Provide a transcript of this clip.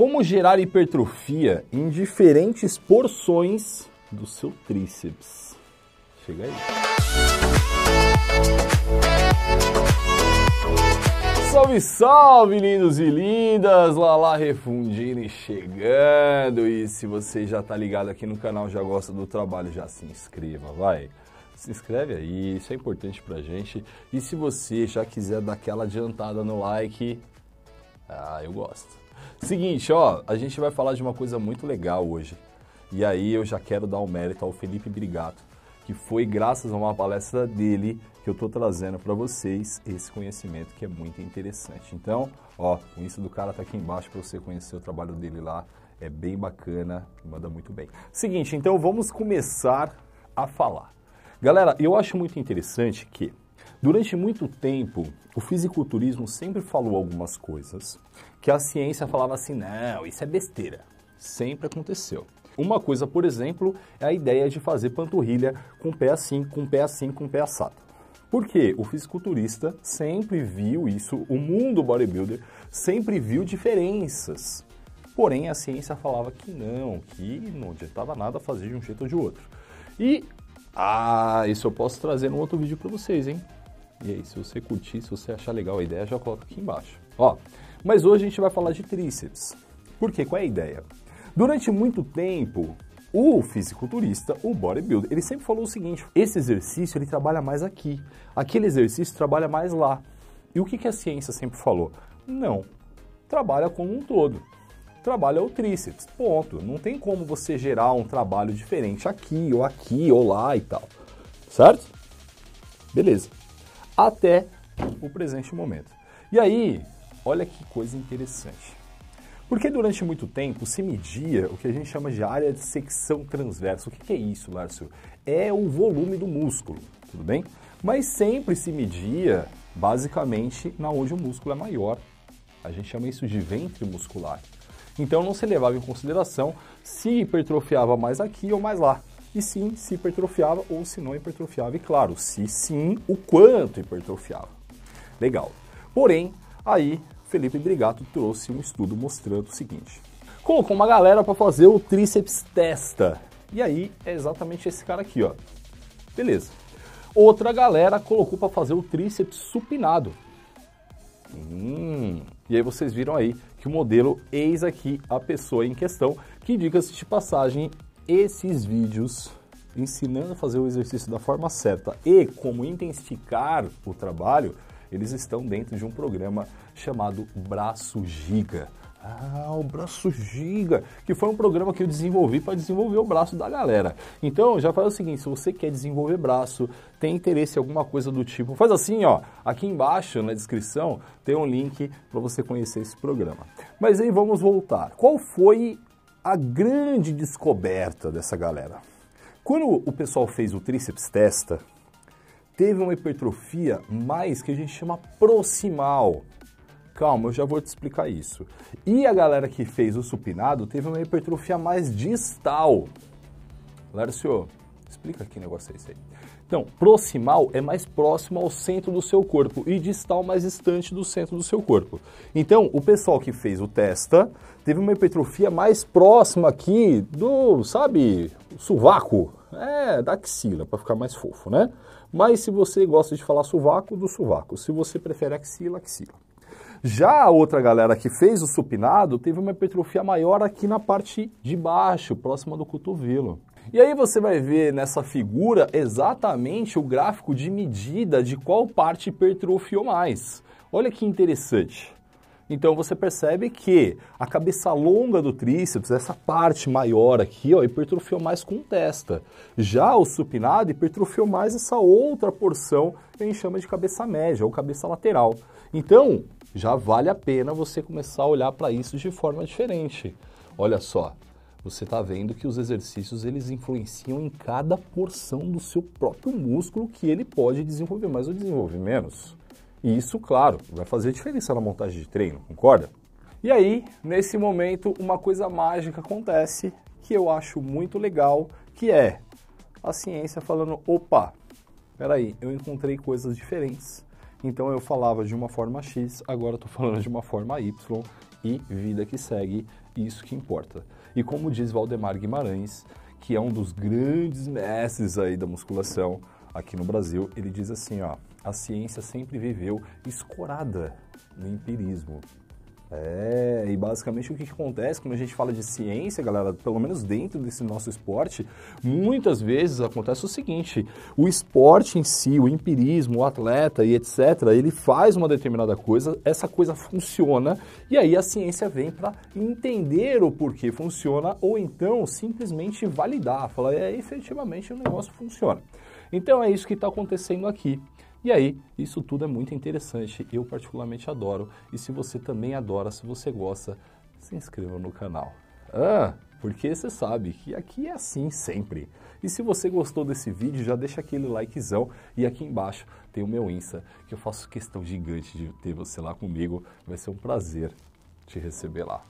Como gerar hipertrofia em diferentes porções do seu tríceps. Chega aí. Salve, salve, lindos e lindas! Lala Refundini chegando. E se você já tá ligado aqui no canal, já gosta do trabalho, já se inscreva, vai. Se inscreve aí, isso é importante pra gente. E se você já quiser dar aquela adiantada no like, ah, eu gosto. Seguinte, ó, a gente vai falar de uma coisa muito legal hoje. E aí eu já quero dar um mérito ao Felipe Brigato, que foi graças a uma palestra dele que eu estou trazendo para vocês esse conhecimento que é muito interessante. Então, ó, o Insta do cara tá aqui embaixo para você conhecer o trabalho dele lá. É bem bacana, manda muito bem. Seguinte, então vamos começar a falar. Galera, eu acho muito interessante que durante muito tempo o fisiculturismo sempre falou algumas coisas que a ciência falava assim: "Não, isso é besteira". Sempre aconteceu. Uma coisa, por exemplo, é a ideia de fazer panturrilha com pé assim, com pé assim, com pé assado. Porque o fisiculturista sempre viu isso, o mundo bodybuilder sempre viu diferenças. Porém, a ciência falava que não, que não adiantava nada fazer de um jeito ou de outro. E, ah, isso eu posso trazer num outro vídeo para vocês, hein? E aí, se você curtir, se você achar legal a ideia, já coloca aqui embaixo. Ó, mas hoje a gente vai falar de tríceps. Por quê? Qual é a ideia? Durante muito tempo, o fisiculturista, o bodybuilder, ele sempre falou o seguinte: esse exercício ele trabalha mais aqui, aquele exercício trabalha mais lá. E o que, que a ciência sempre falou? Não, trabalha como um todo. Trabalha o tríceps, ponto. Não tem como você gerar um trabalho diferente aqui, ou aqui, ou lá e tal. Certo? Beleza. Até o presente momento. E aí, olha que coisa interessante. Porque durante muito tempo se media o que a gente chama de área de secção transversa. O que é isso, Lárcio? É o volume do músculo, tudo bem? Mas sempre se media basicamente na onde o músculo é maior. A gente chama isso de ventre muscular. Então não se levava em consideração se hipertrofiava mais aqui ou mais lá. E sim, se hipertrofiava ou se não hipertrofiava. E claro, se sim, o quanto hipertrofiava. Legal. Porém, aí Felipe Brigato trouxe um estudo mostrando o seguinte. Colocou uma galera para fazer o tríceps testa. E aí é exatamente esse cara aqui, ó. Beleza. Outra galera colocou para fazer o tríceps supinado. Hum. E aí vocês viram aí que o modelo, eis aqui a pessoa em questão, que diga-se de passagem, esses vídeos ensinando a fazer o exercício da forma certa e como intensificar o trabalho, eles estão dentro de um programa chamado Braço Giga. Ah, o Braço Giga, que foi um programa que eu desenvolvi para desenvolver o braço da galera. Então, já faz o seguinte, se você quer desenvolver braço, tem interesse em alguma coisa do tipo, faz assim, ó, aqui embaixo na descrição tem um link para você conhecer esse programa. Mas aí vamos voltar. Qual foi a grande descoberta dessa galera? Quando o pessoal fez o tríceps testa, teve uma hipertrofia mais que a gente chama proximal. Calma, eu já vou te explicar isso. E a galera que fez o supinado teve uma hipertrofia mais distal. Lárcio, explica que negócio é esse aí. Então, proximal é mais próximo ao centro do seu corpo e distal mais distante do centro do seu corpo. Então, o pessoal que fez o testa teve uma hipertrofia mais próxima aqui do, sabe, sovaco, é, da axila, para ficar mais fofo, né? Mas se você gosta de falar sovaco, do sovaco. Se você prefere axila, axila. Já a outra galera que fez o supinado teve uma hipertrofia maior aqui na parte de baixo, próxima do cotovelo. E aí você vai ver nessa figura exatamente o gráfico de medida de qual parte hipertrofiou mais. Olha que interessante. Então você percebe que a cabeça longa do tríceps, essa parte maior aqui, ó, hipertrofiou mais com testa. Já o supinado hipertrofiou mais essa outra porção que a gente chama de cabeça média ou cabeça lateral. Então, já vale a pena você começar a olhar para isso de forma diferente. Olha só, você está vendo que os exercícios eles influenciam em cada porção do seu próprio músculo que ele pode desenvolver mais ou desenvolver menos. E isso, claro, vai fazer diferença na montagem de treino, concorda? E aí, nesse momento, uma coisa mágica acontece que eu acho muito legal, que é a ciência falando, opa, peraí, eu encontrei coisas diferentes então eu falava de uma forma X, agora estou falando de uma forma Y e vida que segue Isso que importa. E como diz Valdemar Guimarães, que é um dos grandes mestres aí da musculação aqui no Brasil, ele diz assim, ó, a ciência sempre viveu escorada no empirismo. É, e basicamente o que, que, acontece quando a gente fala de ciência, galera, pelo menos dentro desse nosso esporte, muitas vezes acontece o seguinte: o esporte em si, o empirismo, o atleta e etc., ele faz uma determinada coisa, essa coisa funciona, e aí a ciência vem para entender o porquê funciona, ou então simplesmente validar, falar, é, efetivamente o negócio funciona. Então é isso que está acontecendo aqui. E aí, isso tudo é muito interessante, eu particularmente adoro. E se você também adora, se você gosta, se inscreva no canal. Ah, porque você sabe que aqui é assim sempre. E se você gostou desse vídeo, já deixa aquele likezão e aqui embaixo tem o meu Insta, que eu faço questão gigante de ter você lá comigo. Vai ser um prazer te receber lá.